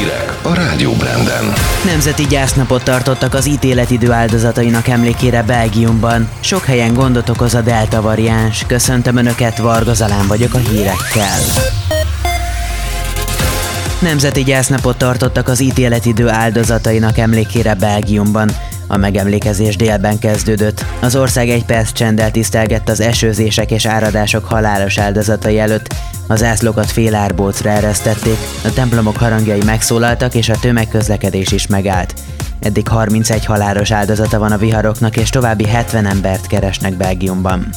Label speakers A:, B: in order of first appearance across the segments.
A: Hírek a Rádió Branden.
B: Nemzeti gyásznapot tartottak az ítéletidő áldozatainak emlékére Belgiumban. Sok helyen gondot okoz a delta variáns. Köszöntöm Önöket, Varga Zalán vagyok a hírekkel. Nemzeti gyásznapot tartottak az ítéletidő áldozatainak emlékére Belgiumban. A megemlékezés délben kezdődött. Az ország egy perc csenddel tisztelgett az esőzések és áradások halálos áldozatai előtt. Az ászlókat fél árbócra eresztették, a templomok harangjai megszólaltak és a tömegközlekedés is megállt. Eddig 31 halálos áldozata van a viharoknak, és további 70 embert keresnek Belgiumban.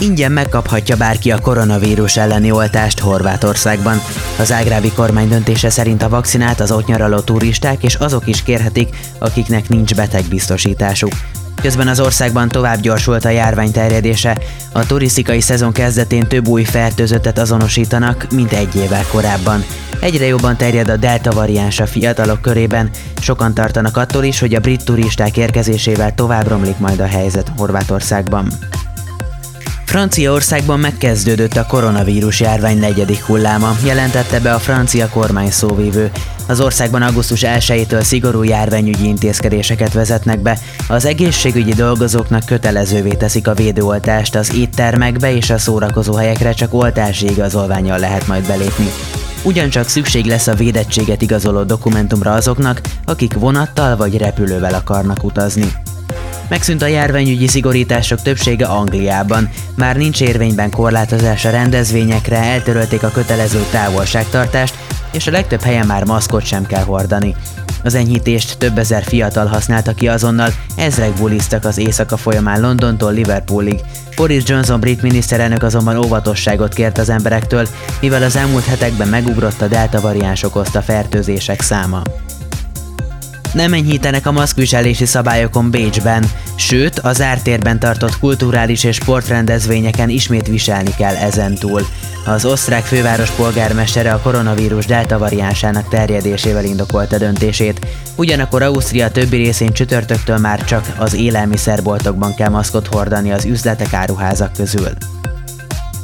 B: Ingyen megkaphatja bárki a koronavírus elleni oltást Horvátországban. Az ágrávi kormány döntése szerint a vakcinát az ott nyaraló turisták és azok is kérhetik, akiknek nincs betegbiztosításuk. Közben az országban tovább gyorsult a járvány terjedése. A turisztikai szezon kezdetén több új fertőzöttet azonosítanak, mint egy évvel korábban. Egyre jobban terjed a delta variáns a fiatalok körében, sokan tartanak attól is, hogy a brit turisták érkezésével tovább romlik majd a helyzet Horvátországban. Franciaországban megkezdődött a koronavírus járvány negyedik hulláma, jelentette be a francia kormány szóvívő. Az országban augusztus 1-től szigorú járványügyi intézkedéseket vezetnek be, az egészségügyi dolgozóknak kötelezővé teszik a védőoltást, az éttermekbe és a szórakozó helyekre csak oltási igazolványjal lehet majd belépni. Ugyancsak szükség lesz a védettséget igazoló dokumentumra azoknak, akik vonattal vagy repülővel akarnak utazni. Megszűnt a járványügyi szigorítások többsége Angliában. Már nincs érvényben korlátozás a rendezvényekre, eltörölték a kötelező távolságtartást, és a legtöbb helyen már maszkot sem kell hordani. Az enyhítést több ezer fiatal használta ki azonnal, ezrek buliztak az éjszaka folyamán Londontól Liverpoolig. Boris Johnson brit miniszterelnök azonban óvatosságot kért az emberektől, mivel az elmúlt hetekben megugrott a delta variáns okozta fertőzések száma. Nem enyhítenek a maszkviselési szabályokon Bécsben, sőt, az ártérben tartott kulturális és sportrendezvényeken ismét viselni kell ezentúl. Az osztrák főváros polgármestere a koronavírus delta variánsának terjedésével indokolta döntését. Ugyanakkor Ausztria többi részén csütörtöktől már csak az élelmiszerboltokban kell maszkot hordani az üzletek áruházak közül.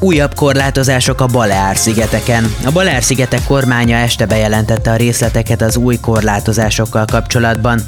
B: Újabb korlátozások a Baleár-szigeteken. A Baleár-szigetek kormánya este bejelentette a részleteket az új korlátozásokkal kapcsolatban.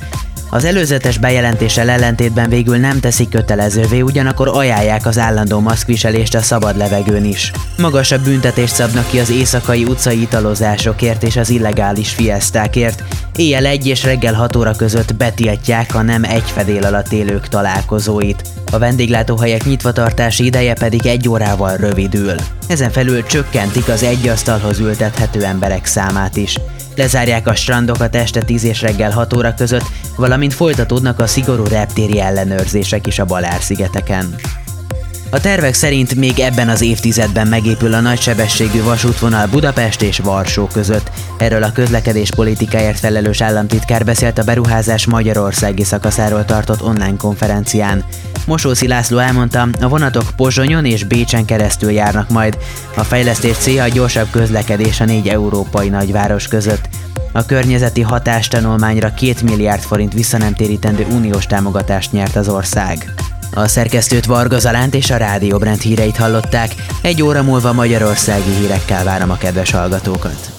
B: Az előzetes bejelentéssel ellentétben végül nem teszik kötelezővé, ugyanakkor ajánlják az állandó maszkviselést a szabad levegőn is. Magasabb büntetést szabnak ki az éjszakai utcai italozásokért és az illegális fiesztákért. Éjjel 1 és reggel 6 óra között betiltják a nem egy fedél alatt élők találkozóit. A vendéglátóhelyek nyitvatartási ideje pedig egy órával rövidül. Ezen felül csökkentik az egy asztalhoz ültethető emberek számát is. Lezárják a strandokat este 10 és reggel 6 óra között, valamint folytatódnak a szigorú reptéri ellenőrzések is a Balár-szigeteken. A tervek szerint még ebben az évtizedben megépül a nagysebességű vasútvonal Budapest és Varsó között. Erről a közlekedés politikáért felelős államtitkár beszélt a beruházás magyarországi szakaszáról tartott online konferencián. Mosószi László elmondta, a vonatok Pozsonyon és Bécsen keresztül járnak majd. A fejlesztés célja a gyorsabb közlekedés a négy európai nagyváros között. A környezeti hatástanulmányra 2 milliárd forint visszanemtérítendő uniós támogatást nyert az ország. A szerkesztőt Varga Zalánt és a Rádió Brand híreit hallották. Egy óra múlva magyarországi hírekkel várom a kedves hallgatókat.